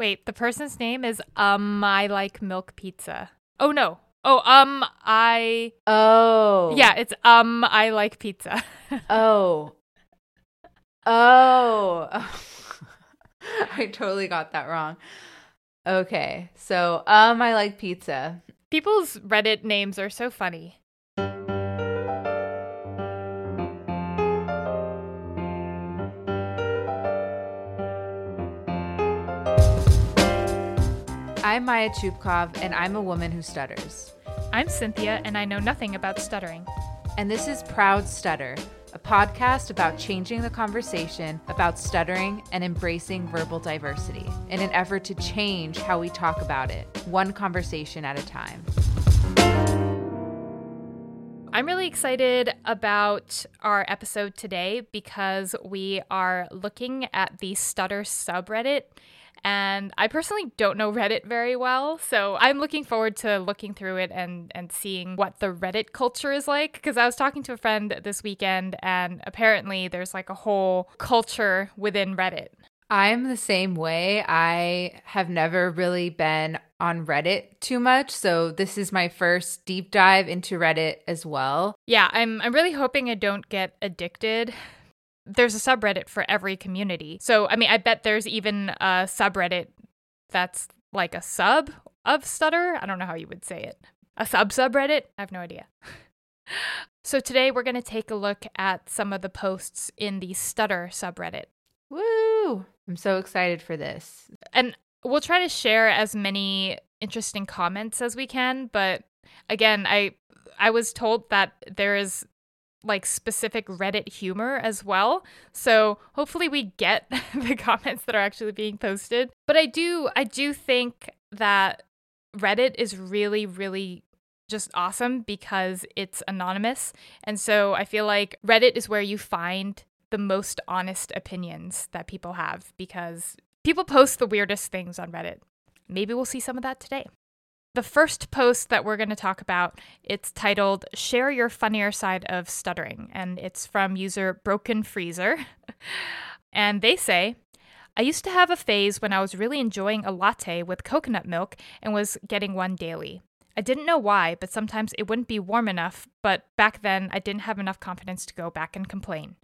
Wait, the person's name is um I like milk pizza. Oh no. Oh, um I Oh. Yeah, it's um I like pizza. Oh. Oh. I totally got that wrong. Okay. So, um I like pizza. People's Reddit names are so funny. I'm Maya Chupkov and I'm a woman who stutters. I'm Cynthia and I know nothing about stuttering. And this is Proud Stutter, a podcast about changing the conversation about stuttering and embracing verbal diversity in an effort to change how we talk about it, one conversation at a time. I'm really excited about our episode today because we are looking at the stutter subreddit. And I personally don't know Reddit very well, so I'm looking forward to looking through it and, and seeing what the Reddit culture is like. Because I was talking to a friend this weekend, and apparently there's like a whole culture within Reddit. I'm the same way. I have never really been on Reddit too much, so this is my first deep dive into Reddit as well. Yeah, I'm I'm really hoping I don't get addicted. There's a subreddit for every community. So, I mean, I bet there's even a subreddit that's like a sub of stutter. I don't know how you would say it. A sub subreddit? I have no idea. so, today we're going to take a look at some of the posts in the stutter subreddit. Woo! I'm so excited for this. And we'll try to share as many interesting comments as we can, but again, I I was told that there is like specific Reddit humor as well. So hopefully we get the comments that are actually being posted. But I do I do think that Reddit is really really just awesome because it's anonymous. And so I feel like Reddit is where you find the most honest opinions that people have because people post the weirdest things on Reddit. Maybe we'll see some of that today. The first post that we're going to talk about, it's titled Share Your Funnier Side of Stuttering and it's from user Broken Freezer. and they say, I used to have a phase when I was really enjoying a latte with coconut milk and was getting one daily. I didn't know why, but sometimes it wouldn't be warm enough, but back then I didn't have enough confidence to go back and complain.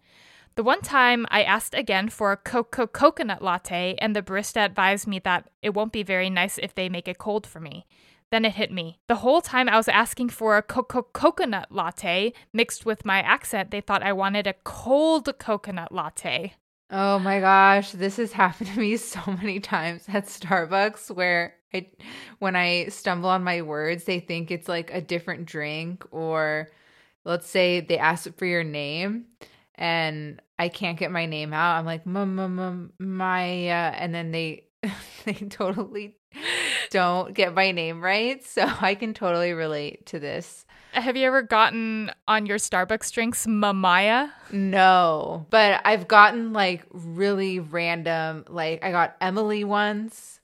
The one time I asked again for a cocoa coconut latte, and the barista advised me that it won't be very nice if they make it cold for me. Then it hit me. The whole time I was asking for a cocoa coconut latte mixed with my accent, they thought I wanted a cold coconut latte. Oh my gosh, this has happened to me so many times at Starbucks where I when I stumble on my words, they think it's like a different drink or let's say they ask for your name and I can't get my name out. I'm like, Maya, and then they they totally don't get my name right. So I can totally relate to this. Have you ever gotten on your Starbucks drinks Mamaya? No, but I've gotten like really random, like I got Emily once.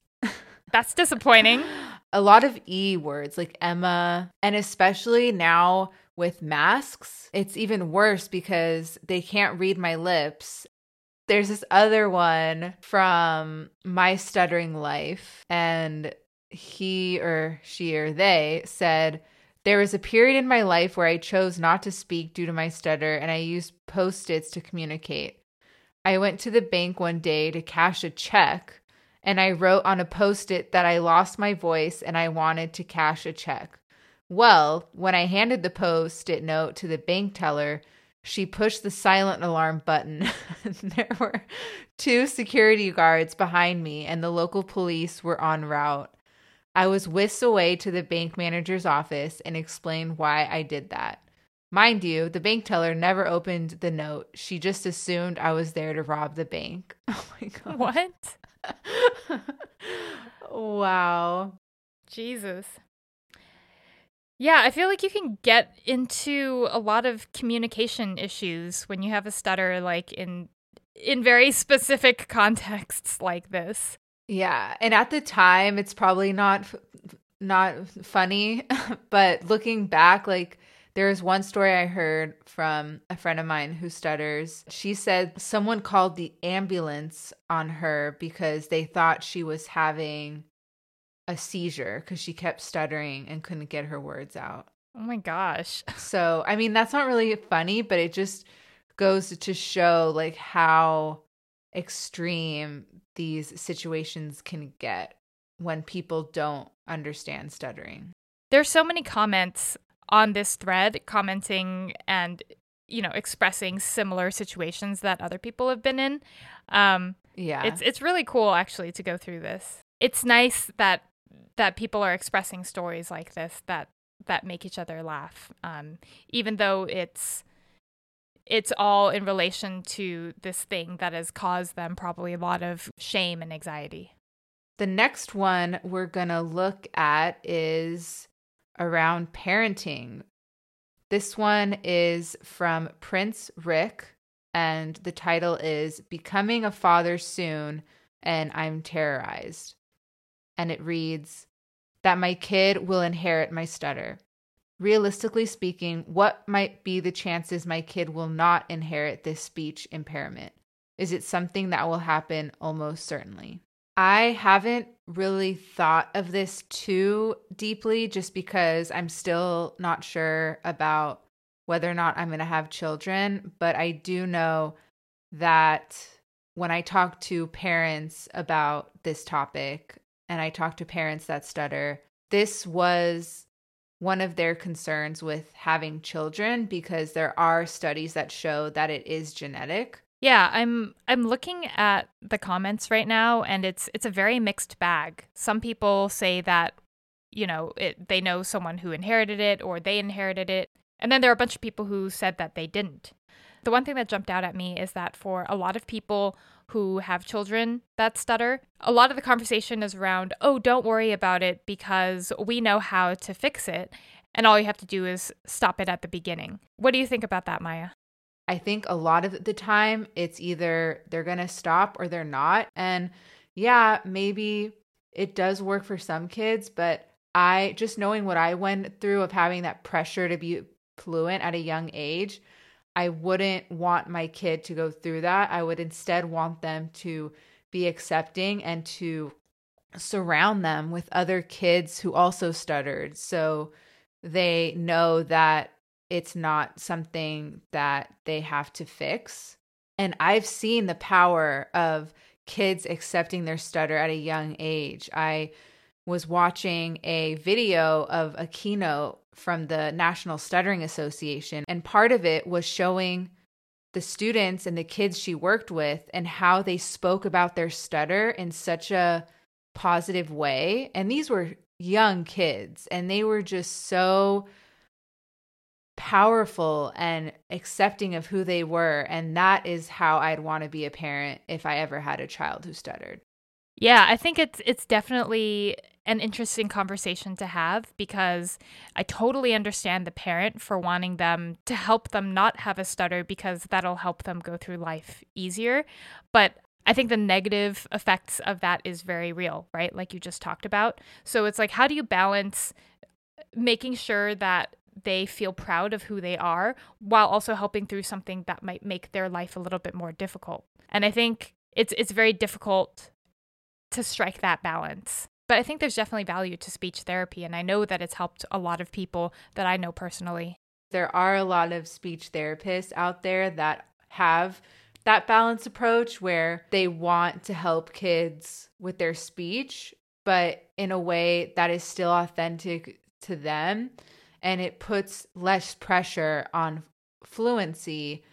That's disappointing. A lot of E words like Emma, and especially now with masks, it's even worse because they can't read my lips. There's this other one from My Stuttering Life, and he or she or they said, There was a period in my life where I chose not to speak due to my stutter, and I used post its to communicate. I went to the bank one day to cash a check, and I wrote on a post it that I lost my voice and I wanted to cash a check. Well, when I handed the post it note to the bank teller, she pushed the silent alarm button. there were two security guards behind me, and the local police were en route. I was whisked away to the bank manager's office and explained why I did that. Mind you, the bank teller never opened the note. She just assumed I was there to rob the bank. Oh my god. What? wow. Jesus. Yeah, I feel like you can get into a lot of communication issues when you have a stutter like in in very specific contexts like this. Yeah, and at the time it's probably not not funny, but looking back like There's one story I heard from a friend of mine who stutters. She said someone called the ambulance on her because they thought she was having a seizure because she kept stuttering and couldn't get her words out. Oh my gosh. So, I mean, that's not really funny, but it just goes to show like how extreme these situations can get when people don't understand stuttering. There's so many comments on this thread commenting and you know expressing similar situations that other people have been in. Um yeah. It's it's really cool actually to go through this. It's nice that that people are expressing stories like this that that make each other laugh. Um even though it's it's all in relation to this thing that has caused them probably a lot of shame and anxiety. The next one we're going to look at is around parenting. This one is from Prince Rick, and the title is Becoming a Father Soon, and I'm Terrorized. And it reads That my kid will inherit my stutter. Realistically speaking, what might be the chances my kid will not inherit this speech impairment? Is it something that will happen almost certainly? I haven't really thought of this too deeply just because I'm still not sure about whether or not I'm going to have children. But I do know that when I talk to parents about this topic and I talk to parents that stutter, this was one of their concerns with having children because there are studies that show that it is genetic. Yeah, I'm I'm looking at the comments right now and it's it's a very mixed bag. Some people say that you know, it they know someone who inherited it or they inherited it. And then there are a bunch of people who said that they didn't. The one thing that jumped out at me is that for a lot of people who have children that stutter, a lot of the conversation is around, "Oh, don't worry about it because we know how to fix it." And all you have to do is stop it at the beginning. What do you think about that, Maya? I think a lot of the time it's either they're going to stop or they're not. And yeah, maybe it does work for some kids, but I just knowing what I went through of having that pressure to be fluent at a young age, I wouldn't want my kid to go through that. I would instead want them to be accepting and to surround them with other kids who also stuttered. So they know that it's not something that they have to fix. And I've seen the power of kids accepting their stutter at a young age. I was watching a video of a keynote from the National Stuttering Association, and part of it was showing the students and the kids she worked with and how they spoke about their stutter in such a positive way. And these were young kids, and they were just so powerful and accepting of who they were. And that is how I'd want to be a parent if I ever had a child who stuttered. Yeah, I think it's it's definitely an interesting conversation to have because I totally understand the parent for wanting them to help them not have a stutter because that'll help them go through life easier. But I think the negative effects of that is very real, right? Like you just talked about. So it's like, how do you balance making sure that they feel proud of who they are while also helping through something that might make their life a little bit more difficult. And I think it's it's very difficult to strike that balance. But I think there's definitely value to speech therapy and I know that it's helped a lot of people that I know personally. There are a lot of speech therapists out there that have that balance approach where they want to help kids with their speech, but in a way that is still authentic to them and it puts less pressure on fluency,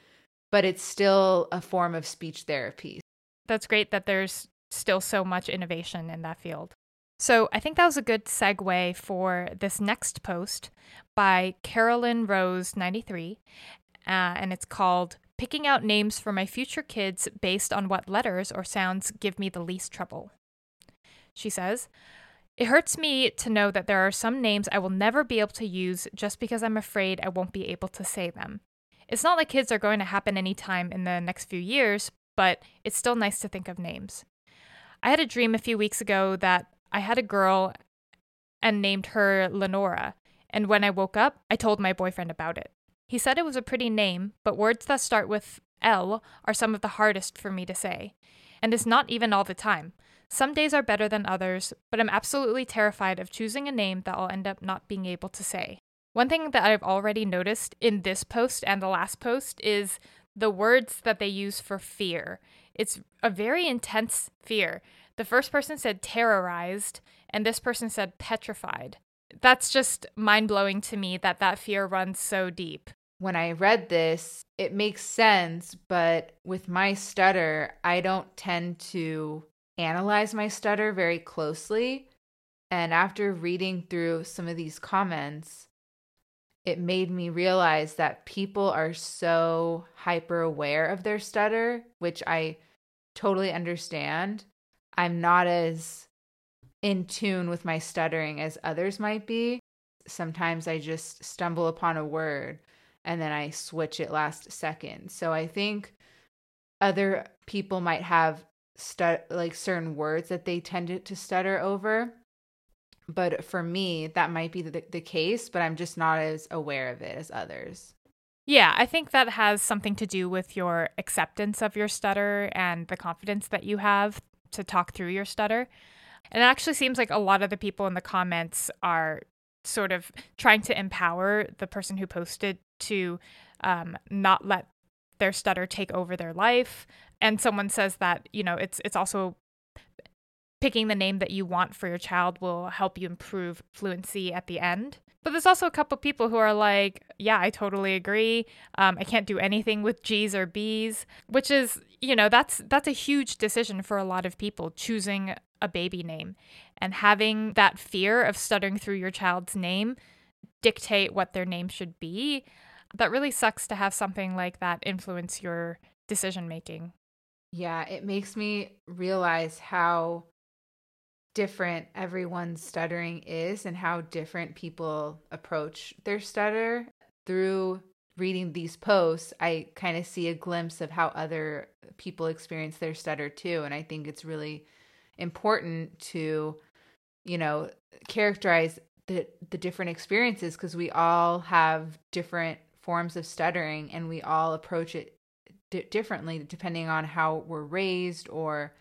but it's still a form of speech therapy. That's great that there's still so much innovation in that field. So I think that was a good segue for this next post by Carolyn Rose 93, uh, and it's called Picking Out Names for My Future Kids Based on What Letters or Sounds Give Me the Least Trouble. She says, it hurts me to know that there are some names I will never be able to use just because I'm afraid I won't be able to say them. It's not like kids are going to happen anytime in the next few years, but it's still nice to think of names. I had a dream a few weeks ago that I had a girl and named her Lenora, And when I woke up, I told my boyfriend about it. He said it was a pretty name, but words that start with L are some of the hardest for me to say. And it's not even all the time. Some days are better than others, but I'm absolutely terrified of choosing a name that I'll end up not being able to say. One thing that I've already noticed in this post and the last post is the words that they use for fear. It's a very intense fear. The first person said terrorized, and this person said petrified. That's just mind blowing to me that that fear runs so deep. When I read this, it makes sense, but with my stutter, I don't tend to analyze my stutter very closely. And after reading through some of these comments, it made me realize that people are so hyper aware of their stutter, which I totally understand. I'm not as in tune with my stuttering as others might be. Sometimes I just stumble upon a word and then I switch it last second. So I think other people might have like certain words that they tend to stutter over. But for me, that might be the, the case, but I'm just not as aware of it as others. Yeah, I think that has something to do with your acceptance of your stutter and the confidence that you have to talk through your stutter. And it actually seems like a lot of the people in the comments are sort of trying to empower the person who posted to um, not let their stutter take over their life. And someone says that, you know, it's it's also picking the name that you want for your child will help you improve fluency at the end. But there's also a couple of people who are like, yeah, I totally agree. Um, I can't do anything with G's or B's, which is, you know, that's that's a huge decision for a lot of people choosing a baby name and having that fear of stuttering through your child's name dictate what their name should be. That really sucks to have something like that influence your decision making. Yeah, it makes me realize how different everyone's stuttering is and how different people approach their stutter. Through reading these posts, I kind of see a glimpse of how other people experience their stutter too. And I think it's really important to, you know, characterize the, the different experiences because we all have different forms of stuttering and we all approach it d- differently depending on how we're raised or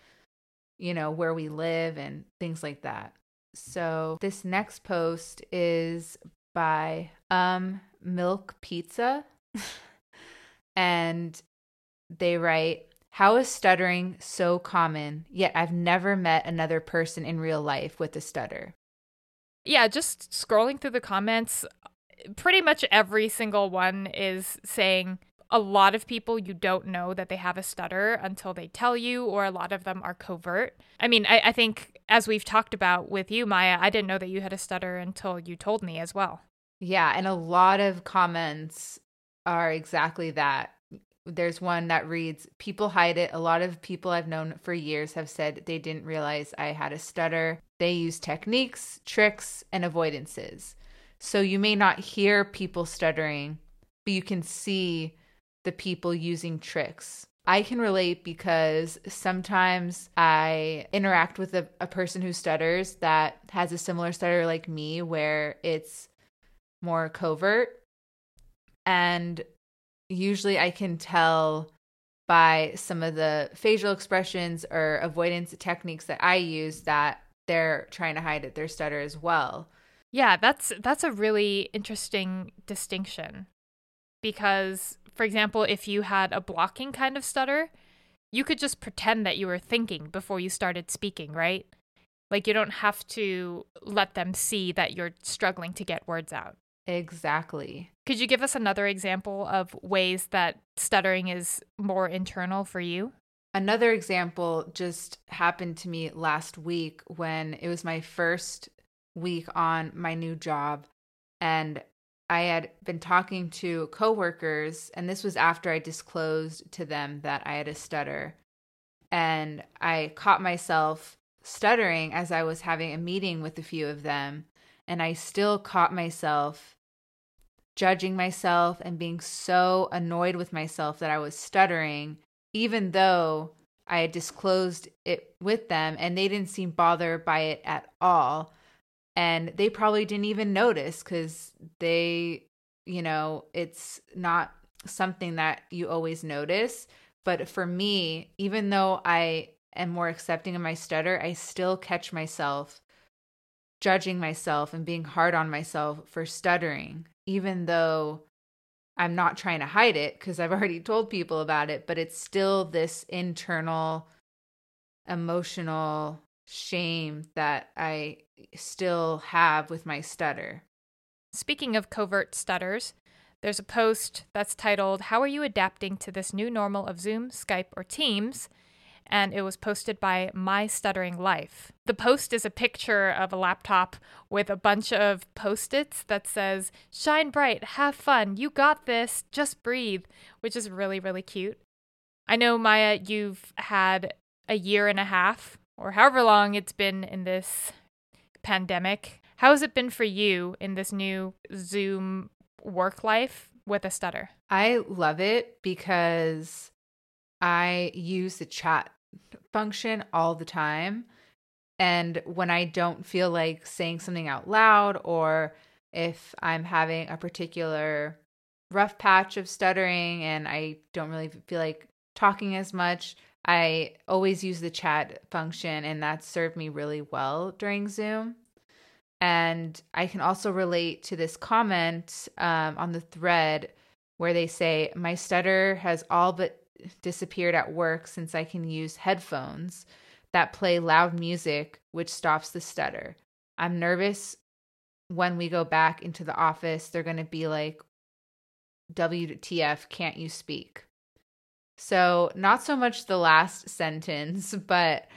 you know, where we live and things like that. So this next post is by um Milk Pizza and they write how is stuttering so common, yet I've never met another person in real life with a stutter? Yeah, just scrolling through the comments, pretty much every single one is saying a lot of people you don't know that they have a stutter until they tell you, or a lot of them are covert. I mean, I, I think as we've talked about with you, Maya, I didn't know that you had a stutter until you told me as well. Yeah, and a lot of comments are exactly that. There's one that reads, People hide it. A lot of people I've known for years have said they didn't realize I had a stutter. They use techniques, tricks, and avoidances. So you may not hear people stuttering, but you can see the people using tricks. I can relate because sometimes I interact with a, a, person who stutters that has a similar stutter like me, where it's more covert. And usually I can tell by some of the facial expressions or avoidance techniques that I use that they're trying to hide their stutter as well. Yeah, that's that's a really interesting distinction because for example, if you had a blocking kind of stutter, you could just pretend that you were thinking before you started speaking, right? Like you don't have to let them see that you're struggling to get words out. Exactly. Could you give us another example of ways that stuttering is more internal for you? Another example just happened to me last week when it was my first week on my new job and I had been talking to coworkers, and this was after I disclosed to them that I had a stutter. And I caught myself stuttering as I was having a meeting with a few of them. And I still caught myself judging myself and being so annoyed with myself that I was stuttering, even though I had disclosed it with them and they didn't seem bothered by it at all. And they probably didn't even notice because they, you know, it's not something that you always notice. But for me, even though I am more accepting of my stutter, I still catch myself judging myself and being hard on myself for stuttering, even though I'm not trying to hide it because I've already told people about it, but it's still this internal emotional shame that I still have with my stutter. Speaking of covert stutters, there's a post that's titled, How Are You Adapting to This New Normal of Zoom, Skype, or Teams? And it was posted by My Stuttering Life. The post is a picture of a laptop with a bunch of post its that says, Shine bright, have fun, you got this, just breathe, which is really, really cute. I know, Maya, you've had a year and a half, or however long it's been in this pandemic. How has it been for you in this new Zoom work life with a stutter? I love it because I use the chat function all the time. And when I don't feel like saying something out loud, or if I'm having a particular rough patch of stuttering and I don't really feel like talking as much, I always use the chat function, and that served me really well during Zoom. And I can also relate to this comment um, on the thread where they say, My stutter has all but disappeared at work since I can use headphones that play loud music, which stops the stutter. I'm nervous when we go back into the office, they're going to be like, WTF, can't you speak? So, not so much the last sentence, but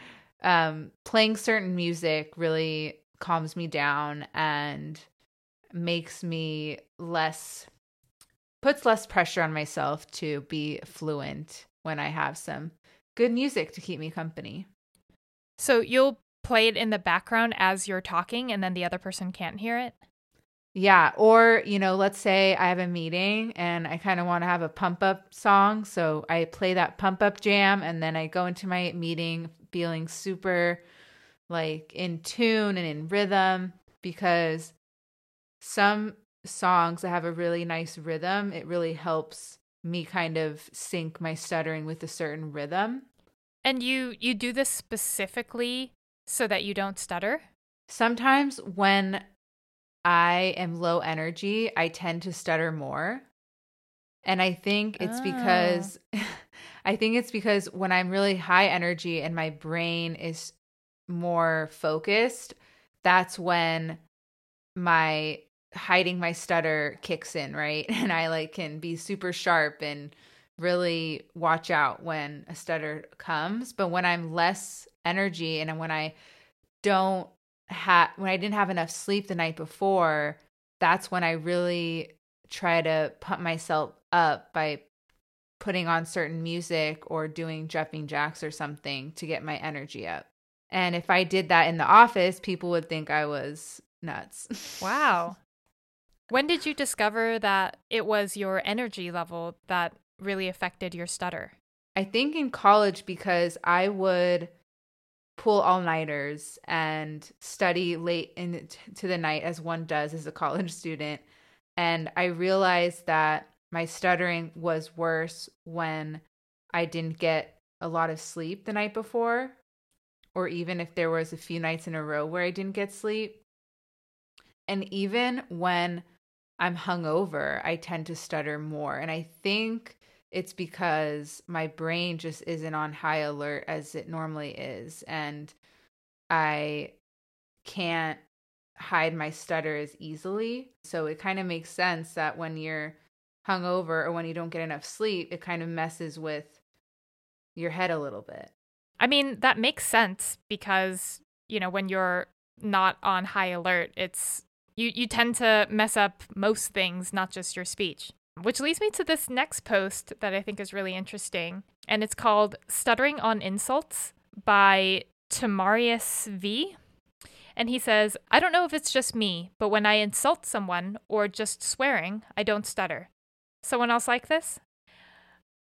um, playing certain music really calms me down and makes me less puts less pressure on myself to be fluent when I have some good music to keep me company. So you'll play it in the background as you're talking and then the other person can't hear it? Yeah, or you know, let's say I have a meeting and I kind of want to have a pump up song, so I play that pump up jam and then I go into my meeting feeling super like in tune and in rhythm because some songs that have a really nice rhythm, it really helps me kind of sync my stuttering with a certain rhythm. And you you do this specifically so that you don't stutter? Sometimes when I am low energy, I tend to stutter more. And I think it's oh. because I think it's because when I'm really high energy and my brain is more focused, that's when my hiding my stutter kicks in, right? And I like can be super sharp and really watch out when a stutter comes. But when I'm less energy and when I don't have when I didn't have enough sleep the night before, that's when I really try to pump myself up by putting on certain music or doing jumping jacks or something to get my energy up. And if I did that in the office, people would think I was nuts. Wow. When did you discover that it was your energy level that really affected your stutter? I think in college because I would pull all nighters and study late into the night as one does as a college student. And I realized that my stuttering was worse when I didn't get a lot of sleep the night before, or even if there was a few nights in a row where I didn't get sleep. And even when I'm hungover, I tend to stutter more. And I think it's because my brain just isn't on high alert as it normally is. And I can't hide my stutter as easily. So it kind of makes sense that when you're hungover or when you don't get enough sleep, it kind of messes with your head a little bit. I mean, that makes sense because, you know, when you're not on high alert, it's you, you tend to mess up most things, not just your speech. Which leads me to this next post that I think is really interesting. And it's called Stuttering on Insults by Tamarius V. And he says, I don't know if it's just me, but when I insult someone or just swearing, I don't stutter. Someone else like this?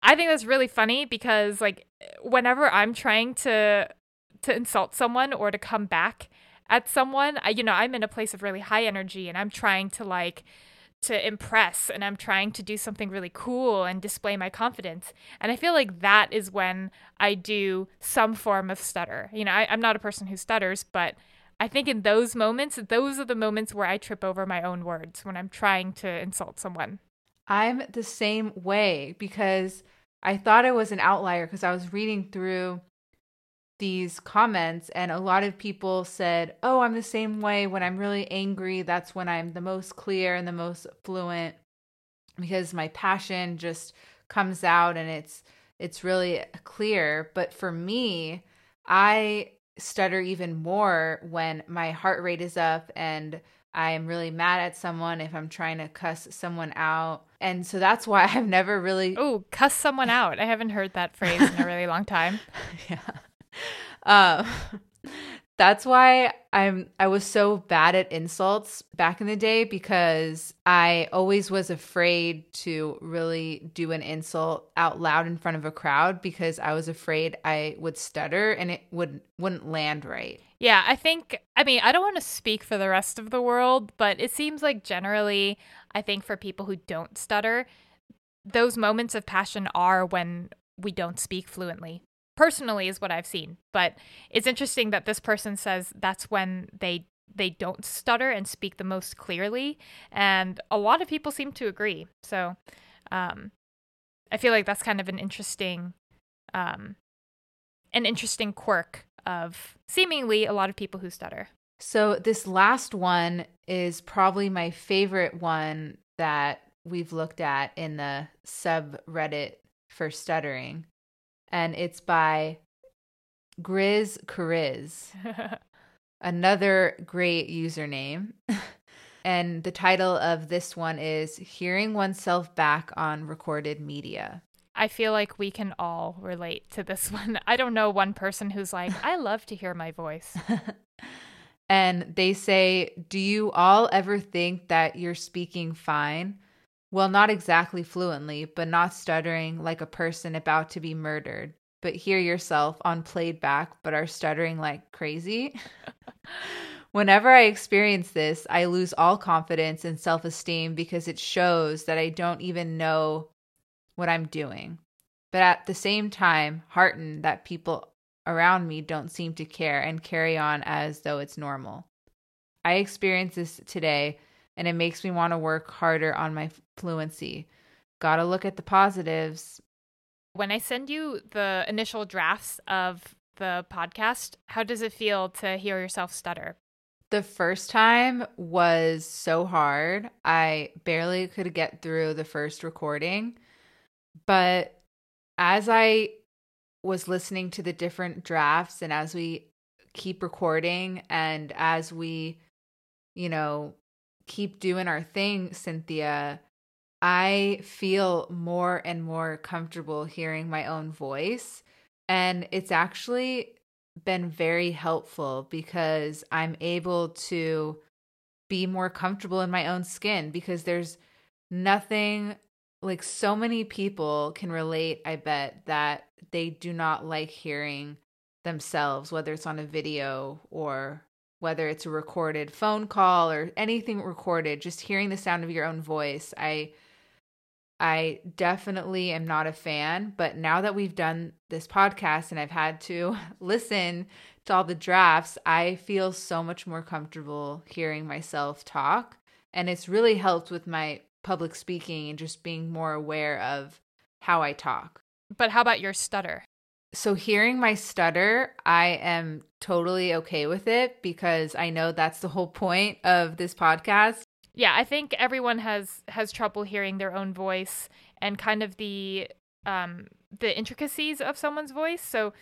I think that's really funny because like whenever I'm trying to to insult someone or to come back at someone, I, you know, I'm in a place of really high energy and I'm trying to like to impress and I'm trying to do something really cool and display my confidence. And I feel like that is when I do some form of stutter. You know, I, I'm not a person who stutters, but I think in those moments, those are the moments where I trip over my own words when I'm trying to insult someone. I'm the same way because I thought I was an outlier because I was reading through these comments and a lot of people said, "Oh, I'm the same way when I'm really angry. That's when I'm the most clear and the most fluent because my passion just comes out and it's it's really clear." But for me, I stutter even more when my heart rate is up and I am really mad at someone if I'm trying to cuss someone out. And so that's why I've never really Oh, cuss someone out. I haven't heard that phrase in a really long time. yeah. Um, that's why I'm I was so bad at insults back in the day because I always was afraid to really do an insult out loud in front of a crowd because I was afraid I would stutter and it would wouldn't land right. Yeah, I think I mean, I don't want to speak for the rest of the world, but it seems like generally I think for people who don't stutter, those moments of passion are when we don't speak fluently personally is what I've seen. But it's interesting that this person says that's when they they don't stutter and speak the most clearly, and a lot of people seem to agree. So, um, I feel like that's kind of an interesting, um, an interesting quirk of seemingly a lot of people who stutter. So this last one is probably my favorite one that we've looked at in the subreddit for stuttering and it's by Grizz Kariz. Another great username. and the title of this one is Hearing Oneself Back on Recorded Media. I feel like we can all relate to this one. I don't know one person who's like, I love to hear my voice. and they say, Do you all ever think that you're speaking fine? Well, not exactly fluently, but not stuttering like a person about to be murdered, but hear yourself on played back, but are stuttering like crazy. Whenever I experience this, I lose all confidence and self esteem because it shows that I don't even know what I'm doing. But at the same time, heartened that people around me don't seem to care and carry on as though it's normal. I experienced this today and it makes me want to work harder on my fluency. Gotta look at the positives. When I send you the initial drafts of the podcast, how does it feel to hear yourself stutter? The first time was so hard. I barely could get through the first recording. But as I was listening to the different drafts and as we keep recording and as we, you know, keep doing our thing, Cynthia, I feel more and more comfortable hearing my own voice. And it's actually been very helpful because I'm able to be more comfortable in my own skin because there's nothing like so many people can relate, I bet, that they do not like hearing themselves, whether it's on a video or whether it's a recorded phone call or anything recorded, just hearing the sound of your own voice. I I definitely am not a fan, but now that we've done this podcast and I've had to listen to all the drafts, I feel so much more comfortable hearing myself talk. And it's really helped with my public speaking and just being more aware of how I talk. But how about your stutter? So, hearing my stutter, I am totally okay with it because I know that's the whole point of this podcast. Yeah, I think everyone has has trouble hearing their own voice and kind of the um the intricacies of someone's voice. So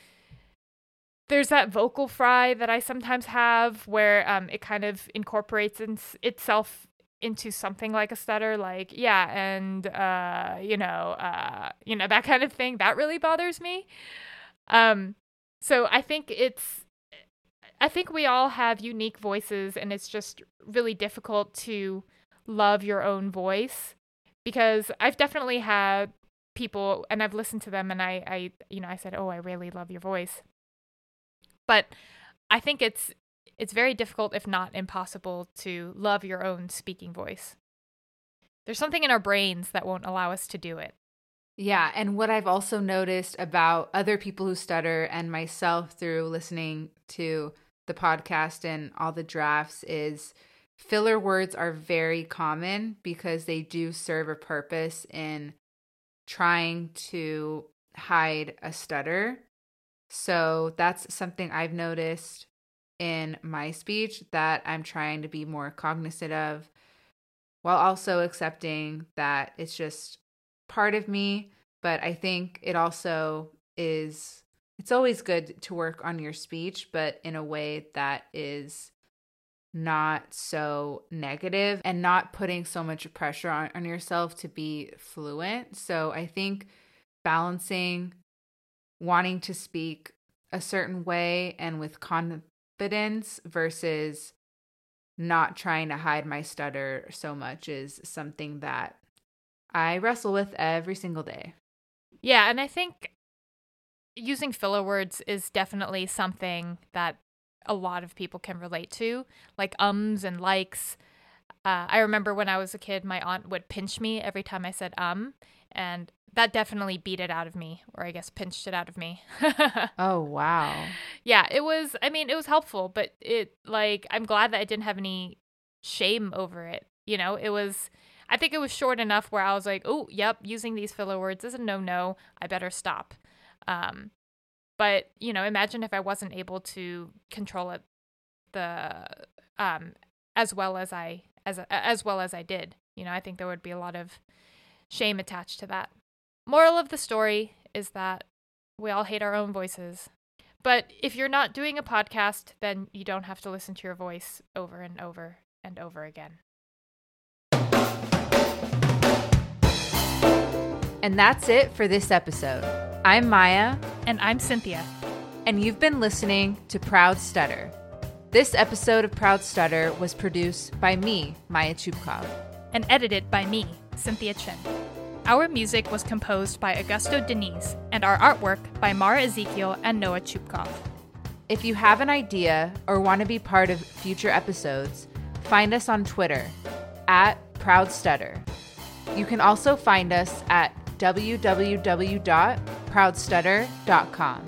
there's that vocal fry that I sometimes have where um it kind of incorporates in, itself into something like a stutter like yeah and uh you know uh you know that kind of thing. That really bothers me um so i think it's I think we all have unique voices, and it's just really difficult to love your own voice because I've definitely had people, and I've listened to them, and I, I, you know, I said, "Oh, I really love your voice," but I think it's it's very difficult, if not impossible, to love your own speaking voice. There's something in our brains that won't allow us to do it. Yeah. And what I've also noticed about other people who stutter and myself through listening to the podcast and all the drafts is filler words are very common because they do serve a purpose in trying to hide a stutter. So that's something I've noticed in my speech that I'm trying to be more cognizant of while also accepting that it's just part of me. But I think it also is, it's always good to work on your speech, but in a way that is not so negative and not putting so much pressure on, on yourself to be fluent. So I think balancing wanting to speak a certain way and with confidence versus not trying to hide my stutter so much is something that I wrestle with every single day. Yeah, and I think using filler words is definitely something that a lot of people can relate to, like ums and likes. Uh, I remember when I was a kid, my aunt would pinch me every time I said um, and that definitely beat it out of me, or I guess pinched it out of me. oh, wow. Yeah, it was, I mean, it was helpful, but it, like, I'm glad that I didn't have any shame over it. You know, it was, I think it was short enough where I was like, oh, yep, using these filler words is a no no. I better stop. Um, but, you know, imagine if I wasn't able to control it the, um, as well as I, as, as well as I did. You know, I think there would be a lot of shame attached to that. Moral of the story is that we all hate our own voices. But if you're not doing a podcast, then you don't have to listen to your voice over and over and over again. And that's it for this episode. I'm Maya. And I'm Cynthia. And you've been listening to Proud Stutter. This episode of Proud Stutter was produced by me, Maya Chupkov. And edited by me, Cynthia Chen. Our music was composed by Augusto Deniz, and our artwork by Mara Ezekiel and Noah Chupkov. If you have an idea or want to be part of future episodes, find us on Twitter at Proud Stutter. You can also find us at www.proudstutter.com.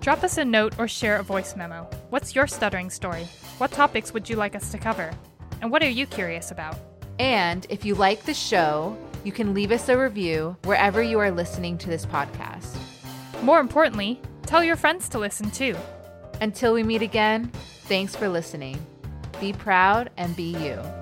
Drop us a note or share a voice memo. What's your stuttering story? What topics would you like us to cover? And what are you curious about? And if you like the show, you can leave us a review wherever you are listening to this podcast. More importantly, tell your friends to listen too. Until we meet again, thanks for listening. Be proud and be you.